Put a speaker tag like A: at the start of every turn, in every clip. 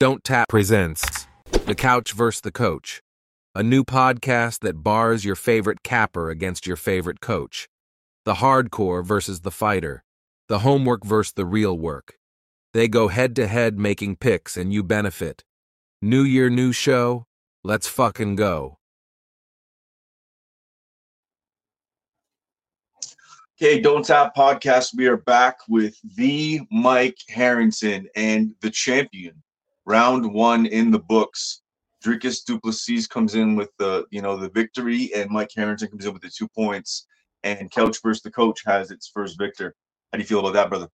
A: Don't Tap presents The Couch vs. the Coach, a new podcast that bars your favorite capper against your favorite coach. The hardcore versus the fighter, the homework versus the real work. They go head to head making picks and you benefit. New year, new show. Let's fucking go.
B: Okay, Don't Tap Podcast. We are back with the Mike Harrington and the champion. Round one in the books. Dricus Du Plessis comes in with the you know the victory, and Mike Harrington comes in with the two points. And Couch versus the Coach has its first victor. How do you feel about that, brother?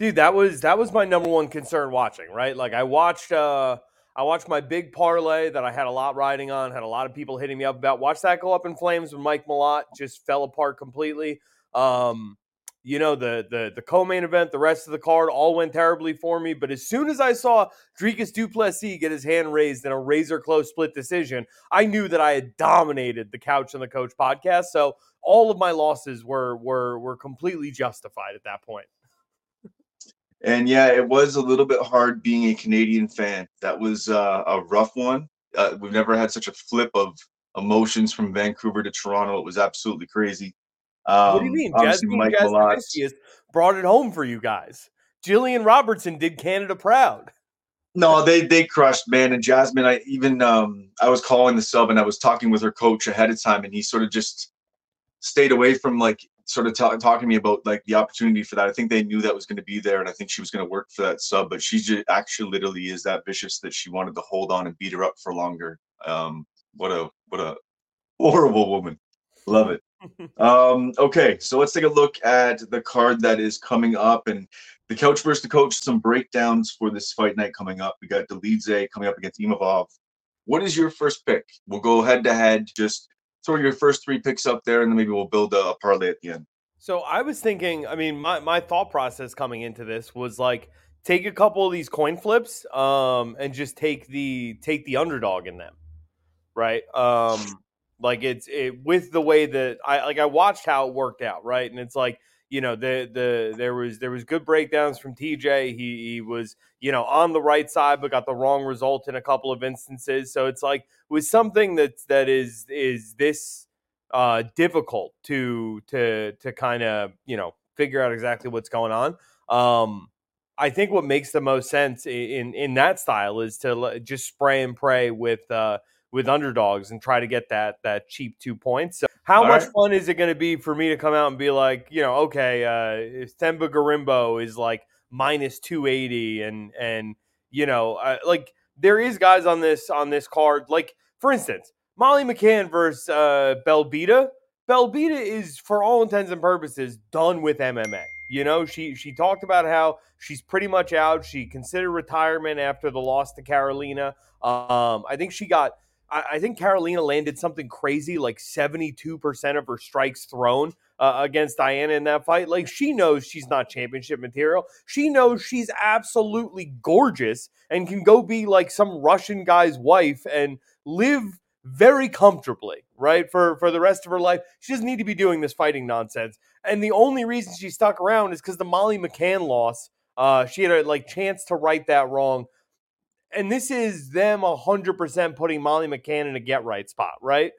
C: Dude, that was that was my number one concern watching. Right, like I watched. uh I watched my big parlay that I had a lot riding on, had a lot of people hitting me up about. Watch that go up in flames when Mike Malott just fell apart completely. Um, you know, the the the co-main event, the rest of the card all went terribly for me. But as soon as I saw Dricus Du Plessis get his hand raised in a razor close split decision, I knew that I had dominated the Couch and the Coach podcast. So all of my losses were were were completely justified at that point.
B: And yeah, it was a little bit hard being a Canadian fan. That was uh, a rough one. Uh, we've never had such a flip of emotions from Vancouver to Toronto. It was absolutely crazy.
C: Um, what do you mean? Jasmine, Mike has brought it home for you guys. Gillian Robertson did Canada proud.
B: No, they they crushed, man. And Jasmine, I even um I was calling the sub and I was talking with her coach ahead of time, and he sort of just stayed away from like sort of t- talking to me about like the opportunity for that. I think they knew that was going to be there, and I think she was going to work for that sub. But she just actually literally is that vicious that she wanted to hold on and beat her up for longer. Um, what a what a horrible woman. Love it um, okay, so let's take a look at the card that is coming up and the couch versus the coach. Some breakdowns for this fight night coming up. We got Dolidze coming up against Imavov. What is your first pick? We'll go head to head. Just throw your first three picks up there, and then maybe we'll build a, a parlay at the end.
C: So I was thinking. I mean, my my thought process coming into this was like take a couple of these coin flips, um, and just take the take the underdog in them, right? Um like it's it with the way that I like I watched how it worked out, right? And it's like you know the the there was there was good breakdowns from TJ. He he was you know on the right side, but got the wrong result in a couple of instances. So it's like with something that that is is this uh, difficult to to to kind of you know figure out exactly what's going on. Um, I think what makes the most sense in in that style is to just spray and pray with. Uh, with underdogs and try to get that that cheap two points. So how All much right. fun is it going to be for me to come out and be like, you know, okay, uh, if Themba Gorimbo is like minus two eighty, and and you know, uh, like there is guys on this on this card, like for instance, Molly McCann versus uh, Belbita. Belbita is, for all intents and purposes, done with MMA. You know, she she talked about how she's pretty much out. She considered retirement after the loss to Carolina. Um, I think she got I, I think Carolina landed something crazy, like 72% of her strikes thrown uh, against Diana in that fight. Like she knows she's not championship material. She knows she's absolutely gorgeous and can go be like some Russian guy's wife and live very comfortably, right? For for the rest of her life. She doesn't need to be doing this fighting nonsense. And the only reason she stuck around is because the Molly McCann loss. Uh, she had a like chance to right that wrong and this is them 100% putting Molly McCann in a get right spot, right?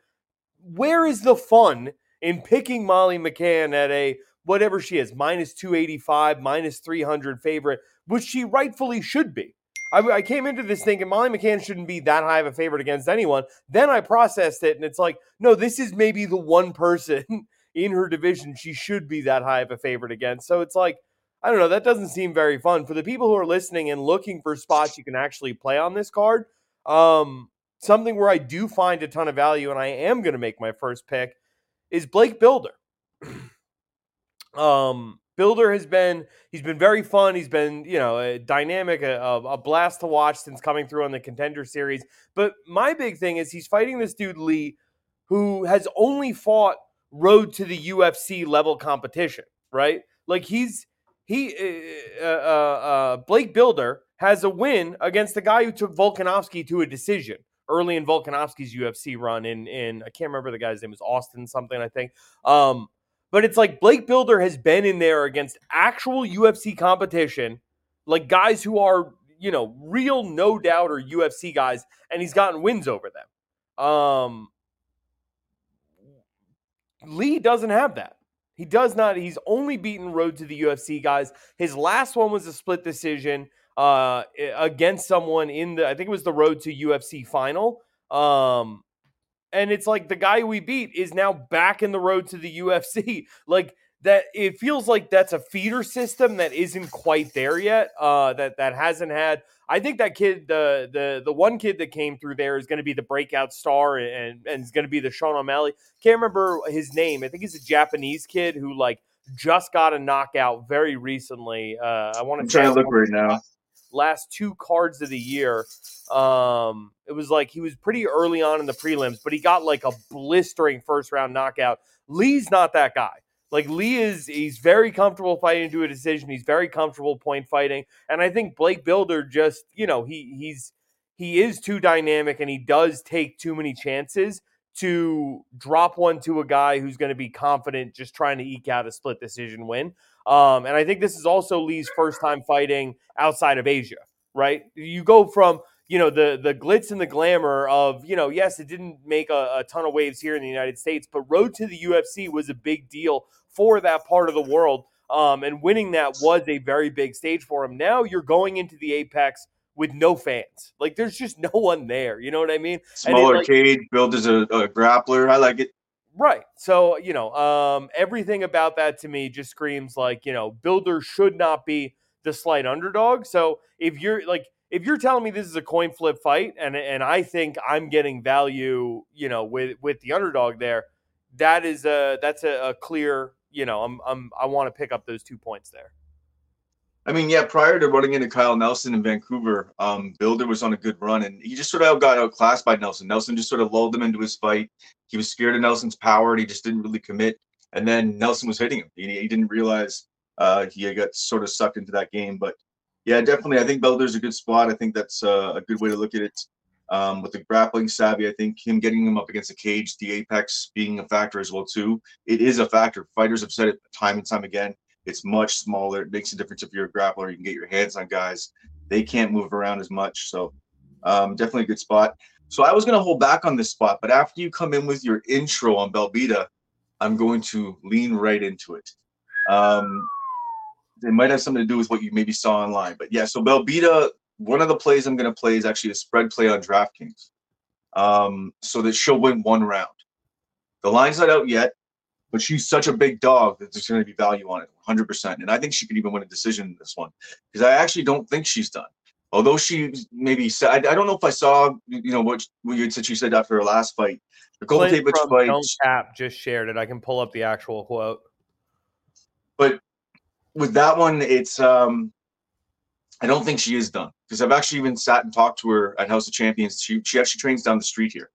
C: Where is the fun in picking Molly McCann at a whatever she is, minus 285, minus 300 favorite, which she rightfully should be? I, I, came into this thinking Molly McCann shouldn't be that high of a favorite against anyone. Then I processed it, and it's like, no, this is maybe the one person in her division she should be that high of a favorite against. So it's like, I don't know. That doesn't seem very fun for the people who are listening and looking for spots you can actually play on this card. Um, something where I do find a ton of value, and I am going to make my first pick is Blake Bilder. um, Bilder has been he's been very fun. He's been you know a dynamic, a, a, blast to watch since coming through on the Contender Series. But my big thing is he's fighting this dude Lee, who has only fought road to the UFC level competition. Right, like he's he uh, uh, uh, Blake Bilder has a win against the guy who took Volkanovski to a decision early in Volkanovski's UFC run. In in I can't remember the guy's name was Austin something I think. Um, but it's like Blake Bilder has been in there against actual UFC competition, like guys who are you know, real no doubt or UFC guys, and he's gotten wins over them. Um, Lee doesn't have that. He does not. He's only beaten road to the UFC guys. His last one was a split decision uh, against someone in the, I think it was the road to UFC final. Um, and it's like the guy we beat is now back in the road to the UFC. Like that, it feels like that's a feeder system that isn't quite there yet. Uh, that that hasn't had. I think that kid, the the the one kid that came through there is going to be the breakout star and and is going to be the Sean O'Malley. Can't remember his name. I think he's a Japanese kid who like just got a knockout very recently. Uh, I want to
B: try to look right now
C: last two cards of the year. Um, it was like he was pretty early on in the prelims, but he got like a blistering first round knockout. Lee's not that guy. Like Lee is, he's very comfortable fighting to a decision. He's very comfortable point fighting, and I think Blake Bilder just, you know, he he's he is too dynamic and he does take too many chances to drop one to a guy who's going to be confident just trying to eke out a split decision win. Um, and I think this is also Lee's first time fighting outside of Asia, right? You go from you know the the glitz and the glamour of you know yes it didn't make a, a, ton of waves here in the united states but road to the ufc was a big deal for that part of the world. Um, and winning that was a very big stage for him. Now you're going into the apex with no fans. Like there's just no one there. You know what i mean?
B: Smaller it, like, cage built as a, a grappler. I like it.
C: Right. So, you know, um, everything about that to me just screams like, you know, Bilder should not be the slight underdog. So if you're like, if you're telling me this is a coin flip fight and and I think I'm getting value, you know, with with the underdog there, that is a that's a, a clear, you know, I'm I'm I want to pick up those two points there.
B: I mean, yeah, prior to running into Kyle Nelson in Vancouver, um, Bilder was on a good run and he just sort of got outclassed by Nelson. Nelson just sort of lulled him into his fight. He was scared of Nelson's power and he just didn't really commit. And then Nelson was hitting him. He, he didn't realize uh, he got sort of sucked into that game. But yeah, definitely, I think Bilder's a good spot. I think that's uh, a good way to look at it. Um, with the grappling savvy, I think him getting him up against the cage, the apex being a factor as well too. It is a factor. Fighters have said it time and time again it's much smaller. It makes a difference if you're a grappler. You can get your hands on guys. They can't move around as much. So um, definitely a good spot. So I was going to hold back on this spot, but after you come in with your intro on Belbita, I'm going to lean right into it. Um, it might have something to do with what you maybe saw online, but yeah. So Belbita, one of the plays I'm going to play is actually a spread play on DraftKings, um, so that she'll win one round. The line's not out yet but she's such a big dog that there's going to be value on it 100% and i think she could even win a decision in this one because i actually don't think she's done although she maybe said i don't know if i saw you know what, what you said she said after her last fight
C: the Kowalkiewicz fight Cap just shared it i can pull up the actual quote
B: but with that one it's um i don't think she is done because i've actually even sat and talked to her at house of champions she, she actually trains down the street here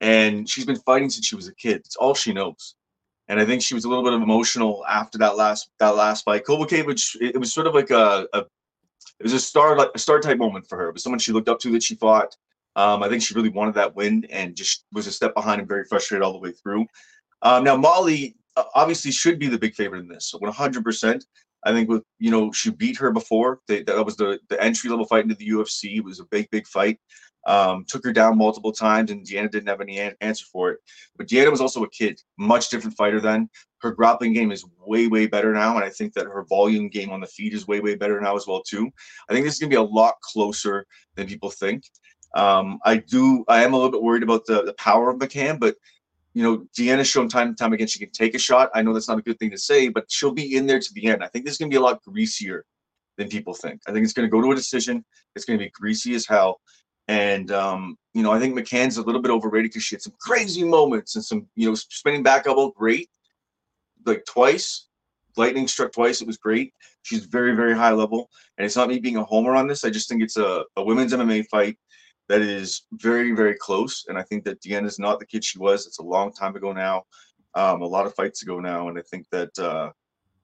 B: and she's been fighting since she was a kid it's all she knows and I think she was a little bit of emotional after that last that last fight. Kowalkiewicz, it, it was sort of like a, a it was a star like a star type moment for her. It was someone she looked up to that she fought. Um, I think she really wanted that win and just was a step behind and very frustrated all the way through. Um, now Molly uh, obviously should be the big favorite in this, so 100. I think with you know she beat her before. They, that was the the entry level fight into the UFC. It was a big big fight. Um, took her down multiple times, and Deanna didn't have any answer for it. But Deanna was also a kid, much different fighter then. Her grappling game is way, way better now, and I think that her volume game on the feet is way, way better now as well too. I think this is gonna be a lot closer than people think. Um, I do, I am a little bit worried about the, the power of McCann, but you know, Deanna's shown time and time again she can take a shot. I know that's not a good thing to say, but she'll be in there to the end. I think this is gonna be a lot greasier than people think. I think it's gonna go to a decision. It's gonna be greasy as hell. And um, you know, I think McCann's a little bit overrated because she had some crazy moments and some, you know, spinning back elbow, great, like twice. Lightning struck twice. It was great. She's very, very high level. And it's not me being a homer on this. I just think it's a, a women's MMA fight that is very, very close. And I think that Deanna is not the kid she was. It's a long time ago now, um, a lot of fights ago now. And I think that uh,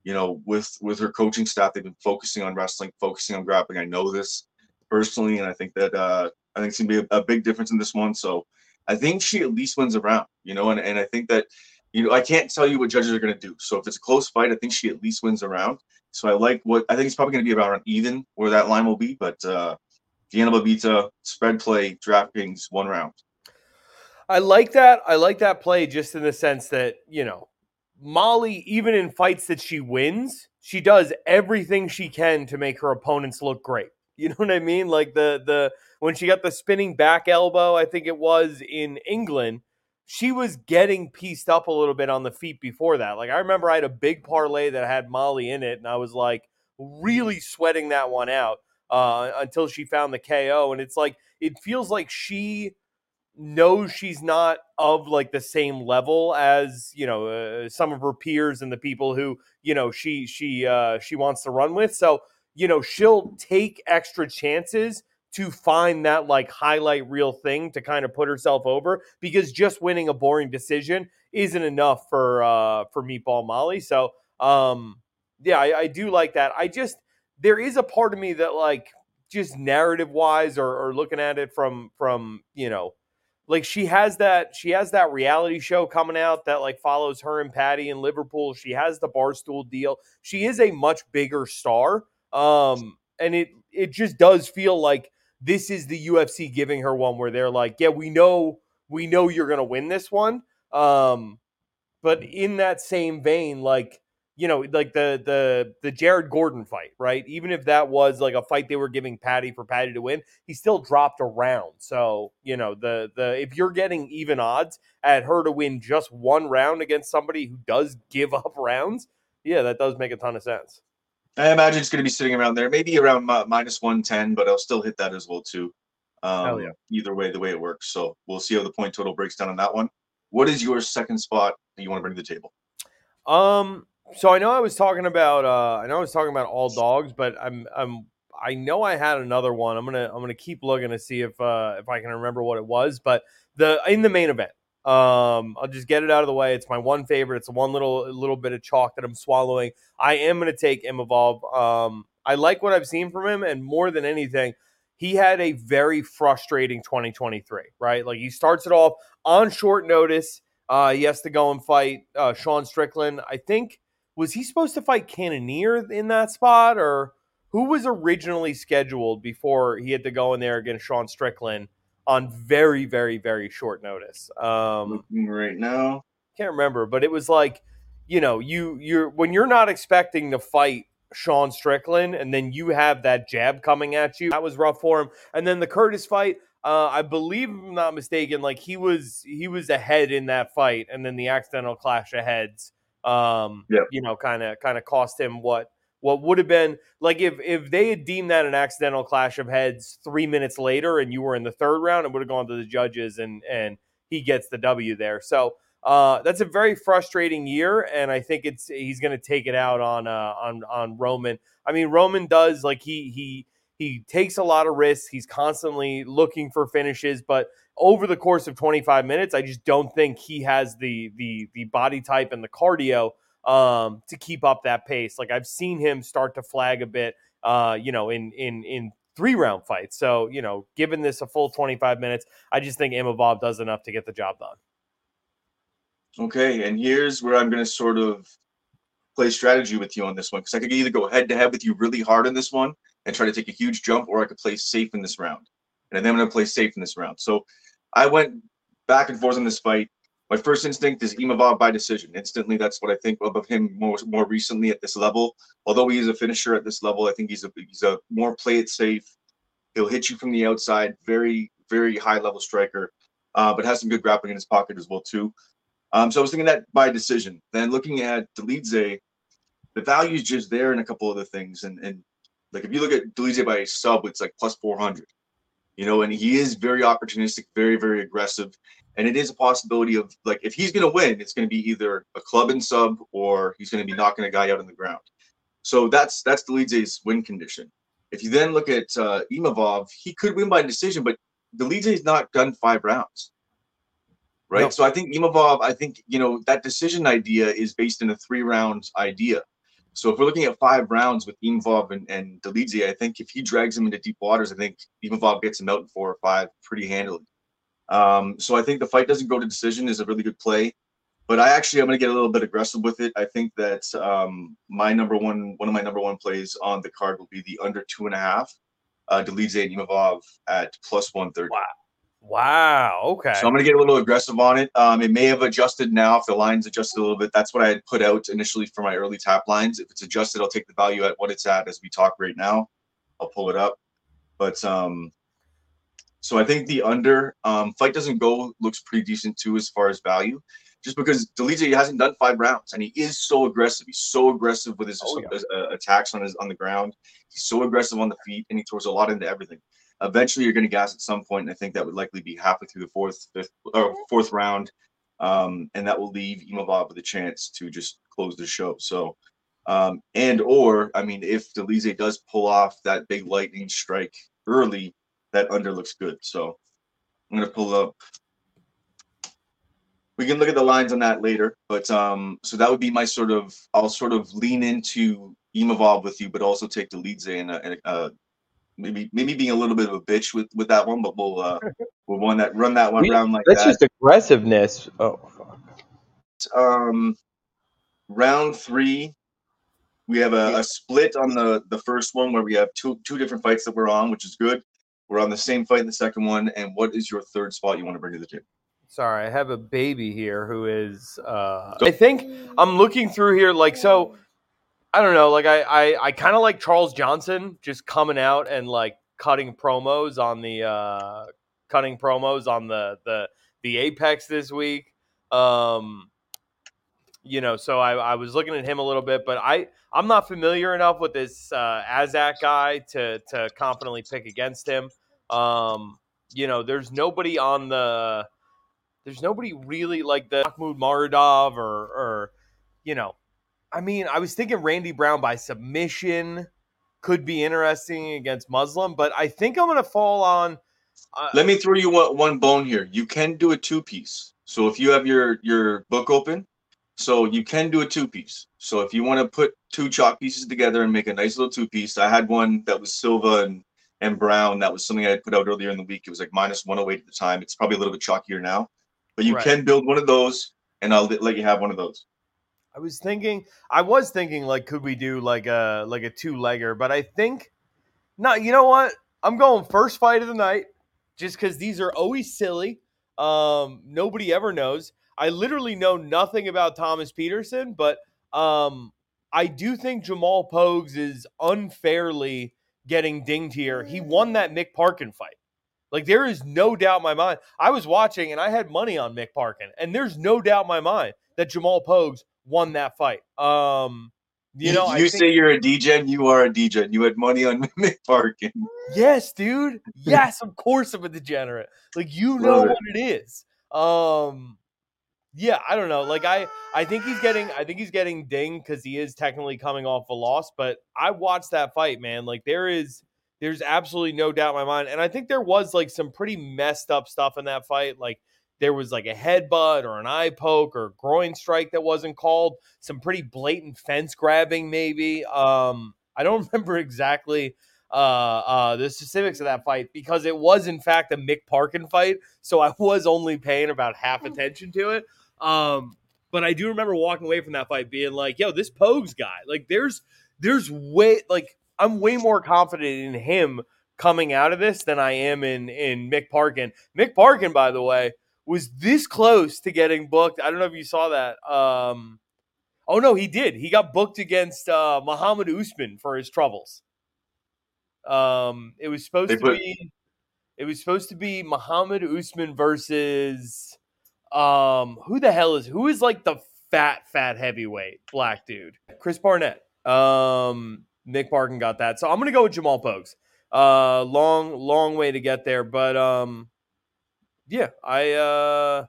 B: you know, with with her coaching staff, they've been focusing on wrestling, focusing on grappling. I know this personally, and I think that uh, I think it's gonna be a, a, big difference in this one. So I think she at least wins around, you know, and, and I think that you know I can't tell you what judges are gonna do. So if it's a close fight, I think she at least wins around. So I like what I think it's probably gonna be about an even where that line will be, but uh Diana Belbita, spread play, DraftKings, one round.
C: I like that. I like that play just in the sense that, you know, Molly, even in fights that she wins, she does everything she can to make her opponents look great. You know what I mean? Like the the when she got the spinning back elbow, I think it was in England, she was getting pieced up a little bit on the feet before that. Like I remember I had a big parlay that had Molly in it, and I was like really sweating that one out uh, until she found the KO. And it's like it feels like she knows she's not of like the same level as you know uh, some of her peers and the people who you know she she uh she wants to run with so you know she'll take extra chances to find that like highlight real thing to kind of put herself over because just winning a boring decision isn't enough for uh for meatball molly so um yeah I, I do like that i just there is a part of me that like just narrative wise or, or looking at it from from you know like she has that she has that reality show coming out that like follows her and Paddy in Liverpool. She has the barstool deal. She is a much bigger star. Um and it it just does feel like this is the UFC giving her one where they're like, "Yeah, we know we know you're going to win this one." Um but in that same vein like you know, like the the the Jared Gordon fight, right? Even if that was like a fight they were giving Paddy for Paddy to win, he still dropped a round. So, you know, the the if you're getting even odds at her to win just one round against somebody who does give up rounds, yeah, that does make a ton of sense.
B: I imagine it's going to be sitting around there, maybe around uh, minus 110, but I'll still hit that as well too. Um, yeah. Either way, the way it works. So we'll see how the point total breaks down on that one. What is your second spot that you want to bring to the table?
C: Um, so I know I was talking about uh, I know I was talking about all dogs, but I'm I'm I know I had another one. I'm gonna I'm gonna keep looking to see if uh, if I can remember what it was. But the in the main event, um, I'll just get it out of the way. It's my one favorite. It's one little little bit of chalk that I'm swallowing. I am gonna take Imavov. Um, I like what I've seen from him, and more than anything, he had a very frustrating 2023. Right, like he starts it off on short notice. Uh, he has to go and fight uh, Sean Strickland. I think was he supposed to fight Cannonier in that spot, or who was originally scheduled before he had to go in there against Sean Strickland on very, very, very short notice? Um,
B: right now,
C: can't remember, but it was like, you know, you you're when you're not expecting to fight Sean Strickland, and then you have that jab coming at you. That was rough for him. And then the Curtis fight, uh, I believe, if I'm not mistaken, like he was he was ahead in that fight, and then the accidental clash of heads um, yep. you know, kind of kind of cost him what what would have been like if if they had deemed that an accidental clash of heads three minutes later and you were in the third round, it would have gone to the judges and and he gets the W there. So uh, that's a very frustrating year, and I think it's he's going to take it out on uh, on on Roman. I mean, Roman does like he he he takes a lot of risks. He's constantly looking for finishes, but over the course of 25 minutes, I just don't think he has the the the body type and the cardio um, to keep up that pace. Like I've seen him start to flag a bit, uh, you know, in in in three round fights. So you know, given this a full 25 minutes, I just think Imavov does enough to get the job done.
B: Okay, and here's where I'm going to sort of play strategy with you on this one because I could either go head to head with you really hard in this one and try to take a huge jump, or I could play safe in this round. And then I'm going to play safe in this round. So I went back and forth in this fight. My first instinct is Imavov by decision. Instantly, that's what I think of, him more more recently at this level. Although he is a finisher at this level, I think he's a he's a more play it safe. He'll hit you from the outside. Very very high level striker, uh, but has some good grappling in his pocket as well too. Um, so I was thinking that by decision. Then looking at Dolidze, the value is just there and a couple of other things. And and like if you look at Dolidze by sub, it's like plus 400 you know, and he is very opportunistic, very, very aggressive. And it is a possibility of like if he's going to win, it's going to be either a club and sub or he's going to be knocking a guy out on the ground. So that's that's Dolidze's win condition. If you then look at uh, Imavov, he could win by decision, but Dolidze's not done five rounds, right? No. So I think Imavov, I think you know that decision idea is based in a three round idea. So if we're looking at five rounds with Imavov and, and Dolidze, I think if he drags him into deep waters, I think Imavov gets him out in four or five pretty handily. Um, so I think the fight doesn't go to decision is a really good play. But I actually I'm going to get a little bit aggressive with it. I think that um, my number one one of my number one plays on the card will be the under two and a half. uh, Dolidze and Imavov at plus 130.
C: Wow. Wow. Okay.
B: So I'm going to get a little aggressive on it. Um, it may have adjusted now if the line's adjusted a little bit. That's what I had put out initially for my early tap lines. If it's adjusted, I'll take the value at what it's at as we talk right now. I'll pull it up. But um, so I think the under um, fight doesn't go looks pretty decent too as far as value, just because Dolidze hasn't done five rounds and he is so aggressive. He's so aggressive with his
C: Oh, yeah.
B: uh, attacks on his on the ground. He's so aggressive on the feet and he throws a lot into everything. Eventually, you're going to gas at some point, and I think that would likely be halfway through the fourth, fifth, or fourth round, um, and that will leave Imavov with a chance to just close the show. So, um, and or I mean, if Dolidze does pull off that big lightning strike early, that under looks good. So, I'm going to pull up. We can look at the lines on that later, but um, so that would be my sort of. I'll sort of lean into Imavov with you, but also take Dolidze and uh, and, uh, maybe maybe being a little bit of a bitch with with that one, but we'll uh, we'll run that run that one
D: We-
B: round like
D: That's
B: that.
D: just aggressiveness. Oh, fuck.
B: um, round three, we have a, a split on the the first one where we have two two different fights that we're on, which is good. We're on the same fight in the second one. And what is your third spot you want to bring to the table?
C: Sorry, I have a baby here who is. Uh, I think I'm looking through here, like so. I don't know, like I I, I kind of like Charles Johnson just coming out and like cutting promos on the uh, cutting promos on the the the Apex this week. Um, you know, so I, I was looking at him a little bit, but I I'm not familiar enough with this uh, Azak guy to to confidently pick against him. Um, you know, there's nobody on the there's nobody really like the Makhmud Muradov or or you know, I mean, I was thinking Randy Brown by submission could be interesting against Muslim, but I think I'm gonna fall on. Uh,
B: Let me throw you one, one bone here. You can do a two piece. So if you have your your book open, so you can do a two piece. So if you want to put two chalk pieces together and make a nice little two piece, I had one that was Silva and and Brown. That was something I had put out earlier in the week. It was like minus 108 at the time. It's probably a little bit chalkier now, but you
C: Right.
B: can build one of those, and I'll let you have one of those.
C: I was thinking, I was thinking, like, could we do like a like a two legger? But I think, no. You know what? I'm going first fight of the night, just because these are always silly. Um, nobody ever knows. I literally know nothing about Thomas Peterson, but um, I do think Jamal Pogues is unfairly getting dinged here. He won that Mick Parkin fight. Like there is no doubt in my mind. I was watching and I had money on Mick Parkin, and there's no doubt in my mind that Jamal Pogues won that fight. Um, you know, I
B: you
C: think-
B: say you're a DJ, you are a DJ. You had money on Mick Parkin.
C: yes, dude. Yes, of course I'm a degenerate. Like you know
B: Love it.
C: what it is. Um, yeah, I don't know. Like I, I think he's getting, I think he's getting ding because he is technically coming off a loss. But I watched that fight, man. Like there is, there's absolutely no doubt in my mind, and I think there was like some pretty messed up stuff in that fight. Like there was like a headbutt or an eye poke or a groin strike that wasn't called. Some pretty blatant fence grabbing, maybe. Um, I don't remember exactly uh, uh, the specifics of that fight because it was in fact a Mick Parkin fight, so I was only paying about half attention to it. Um, but I do remember walking away from that fight being like, "Yo, this Pogues guy, like, there's there's way like I'm way more confident in him coming out of this than I am in in Mick Parkin. Mick Parkin, by the way, was this close to getting booked. I don't know if you saw that. Um, oh no, he did. He got booked against uh, Muhammad Usman for his troubles. Um, it was supposed
B: They
C: to
B: put-
C: be. It was supposed to be Muhammad Usman versus um who the hell is who is like the fat fat heavyweight black dude Chris Barnett. Um, Nick Parkin got that, so I'm gonna go with Jamal Pogues. Uh, long long way to get there, but um, yeah, I uh,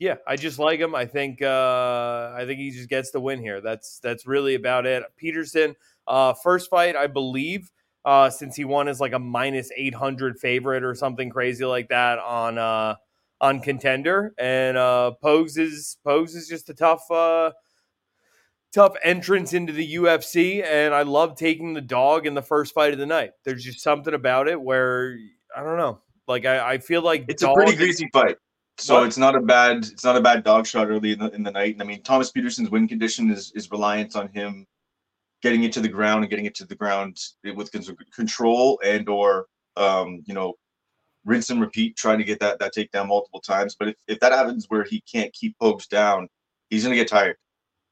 C: yeah, I just like him. I think uh, I think he just gets the win here. That's that's really about it. Peterson, uh, first fight, I believe, uh, since he won is like a minus eight hundred favorite or something crazy like that on uh on contender, and uh, Pogues is Pogues is just a tough uh tough entrance into the UFC, and I love taking the dog in the first fight of the night. There's just something about it where I don't know. Like I, I feel like
B: It's a pretty greasy fight. So
C: What?
B: it's not a bad it's not a bad dog shot early in the, in the night. And I mean Thomas Peterson's win condition is is reliant on him getting it to the ground and getting it to the ground with control and or um, you know, rinse and repeat, trying to get that that takedown multiple times. But if, if that happens where he can't keep Pogues down, he's gonna get tired.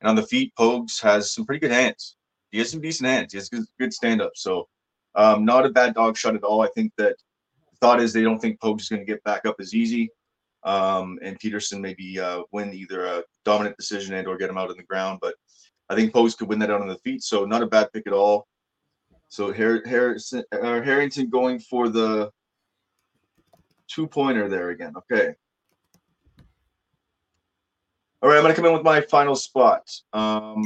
B: And on the feet, Pogues has some pretty good hands. He has some decent hands. He has good, good stand up. So um, not a bad dog shot at all. I think that thought is they don't think Pogues is going to get back up as easy. Um, and Peterson maybe uh, win either a dominant decision and or get him out on the ground. But I think Pogues could win that out on the feet. So not a bad pick at all. So Har- Harrison, Harrington going for the two pointer there again. Okay. All right, I'm going to come in with my final spot. Um,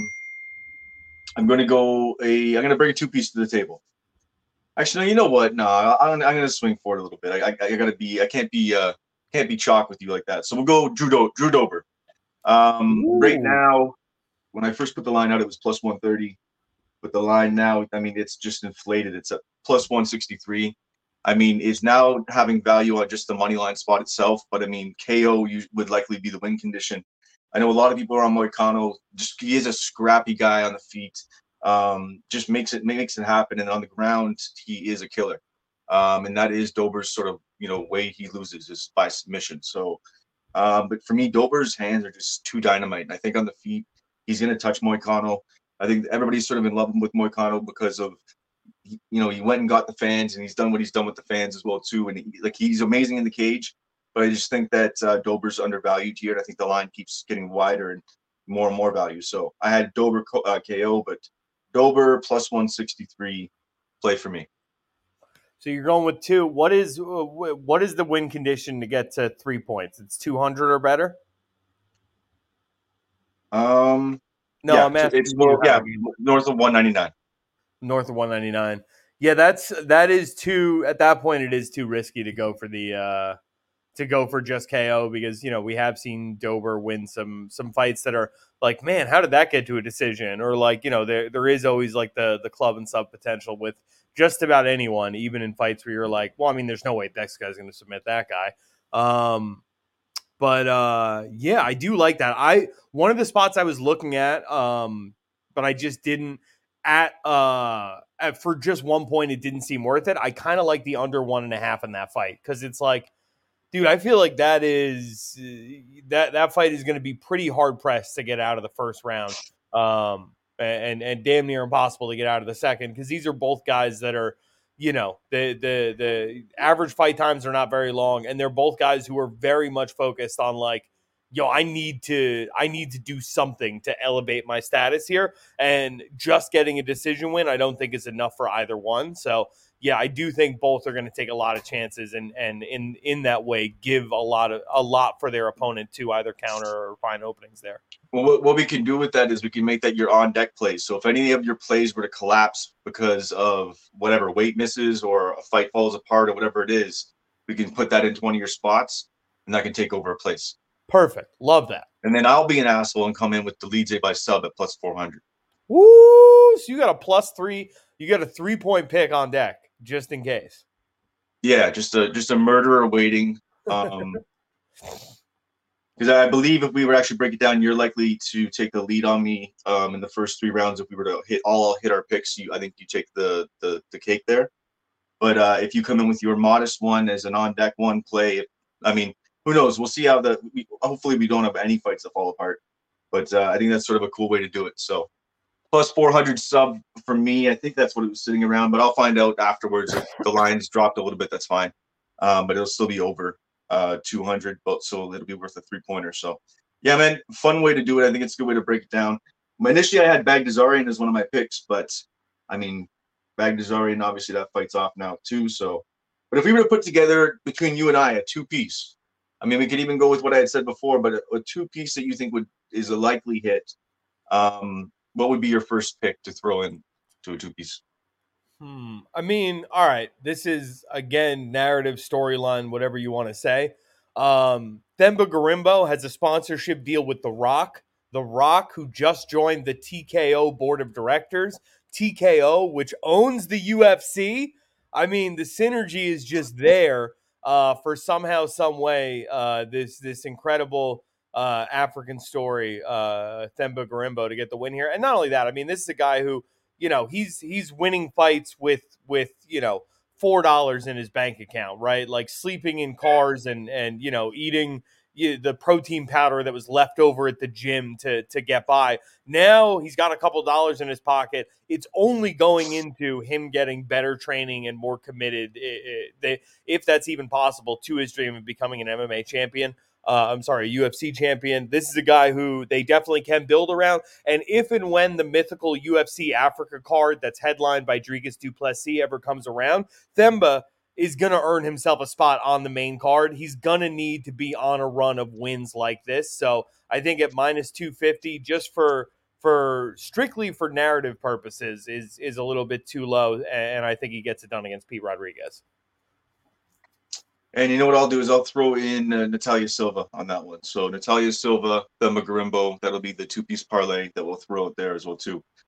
B: I'm going to go a. I'm going to bring a two piece to the table. Actually, no, you know what? No, I'm, I'm going to swing for it a little bit. I, I, I got to be. I can't be. Uh, can't be chalk with you like that. So we'll go Drew Do- Drew Dober. Um, right now, when I first put the line out, it was plus 130. But the line now, I mean, it's just inflated. It's at plus 163. I mean, is now having value on just the money line spot itself. But I mean, KO would likely be the win condition. I know a lot of people are on Moicano. Just he is a scrappy guy on the feet. Um, just makes it makes it happen, and on the ground he is a killer. Um, and that is Dober's sort of you know way he loses is by submission. So, um, but for me, Dober's hands are just too dynamite. And I think on the feet he's going to touch Moicano. I think everybody's sort of in love with Moicano because of you know he went and got the fans and he's done what he's done with the fans as well too. And he, like he's amazing in the cage. But I just think that uh, Dober's undervalued here. And I think the line keeps getting wider and more and more value. So I had Dober uh, KO, but Dober plus 163 play for me.
C: So you're going with two. What is uh, what is the win condition to get to three points? It's 200 or better.
B: Um.
C: No,
B: yeah,
C: I'm asking.
B: It's more, yeah, north of 199.
C: North of 199. Yeah, that's that is too. At that point, it is too risky to go for the uh to go for just KO because you know we have seen Dober win some some fights that are like, man, how did that get to a decision? Or like, you know, there there is always like the the club and sub potential with just about anyone, even in fights where you're like, well, I mean, there's no way next guy's going to submit that guy. Um, but uh, yeah, I do like that. I one of the spots I was looking at, um, but I just didn't at uh at, for just one point it didn't seem worth it. I kind of like the under one and a half in that fight because it's like dude, I feel like that is that that fight is going to be pretty hard pressed to get out of the first round, um, and and damn near impossible to get out of the second because these are both guys that are, you know, the the the average fight times are not very long, and they're both guys who are very much focused on like. Yo, I need to I need to do something to elevate my status here. And just getting a decision win, I don't think is enough for either one. So yeah, I do think both are going to take a lot of chances and and in in that way give a lot of a lot for their opponent to either counter or find openings there.
B: Well, what, what we can do with that is we can make that your on deck plays. So if any of your plays were to collapse because of whatever weight misses or a fight falls apart or whatever it is, we can put that into one of your spots and that can take over a place.
C: Perfect. Love that.
B: And then I'll be an asshole and come in with the lead by sub at plus 400.
C: Woo! So you got a plus three, you got a three point pick on deck just in case.
B: Yeah, just a just a murderer waiting. Um, because I believe if we were actually break it down, you're likely to take the lead on me um, in the first three rounds. If we were to hit all hit our picks, you I think you take the the, the cake there. But uh, if you come in with your modest one as an on deck one play, I mean, who knows? We'll see how the. We, hopefully, we don't have any fights that fall apart. But uh, I think that's sort of a cool way to do it. So plus 400 sub for me. I think that's what it was sitting around, but I'll find out afterwards if the lines dropped a little bit. That's fine, um, but it'll still be over uh, 200, but so it'll be worth a three pointer. So, yeah, man, fun way to do it. I think it's a good way to break it down. Initially, I had Baghdasaryan as one of my picks, but I mean, Baghdasaryan obviously that fights off now too. So, but if we were to put together between you and I a two piece, I mean, we could even go with what I had said before, but a, a two piece that you think would is a likely hit. Um, what would be your first pick to throw in to a two piece?
C: Hmm. I mean, all right. This is again narrative, storyline, whatever you want to say. Um, Themba Gorimbo has a sponsorship deal with The Rock. The Rock, who just joined the TKO board of directors. TKO, which owns the UFC. I mean, the synergy is just there uh, for somehow, some way. Uh, this this incredible uh, African story, uh, Themba Gorimbo, to get the win here. And not only that, I mean, this is a guy who, you know, he's he's winning fights with with you know four dollars in his bank account, right? Like sleeping in cars and and you know eating you, the protein powder that was left over at the gym to to get by. Now he's got a couple dollars in his pocket. It's only going into him getting better training and more committed, if that's even possible, to his dream of becoming an MMA champion. Uh, I'm sorry, UFC champion. This is a guy who they definitely can build around. And if and when the mythical UFC Africa card that's headlined by Dricus Du Plessis ever comes around, Themba is going to earn himself a spot on the main card. He's going to need to be on a run of wins like this. So I think at minus 250, just for for strictly for narrative purposes, is is a little bit too low. And I think he gets it done against Pete Rodriguez.
B: And you know what I'll do is I'll throw in uh, Natalia Silva on that one. So Natalia Silva, Themba Gorimbo, that'll be the two piece parlay that we'll throw out there as well too.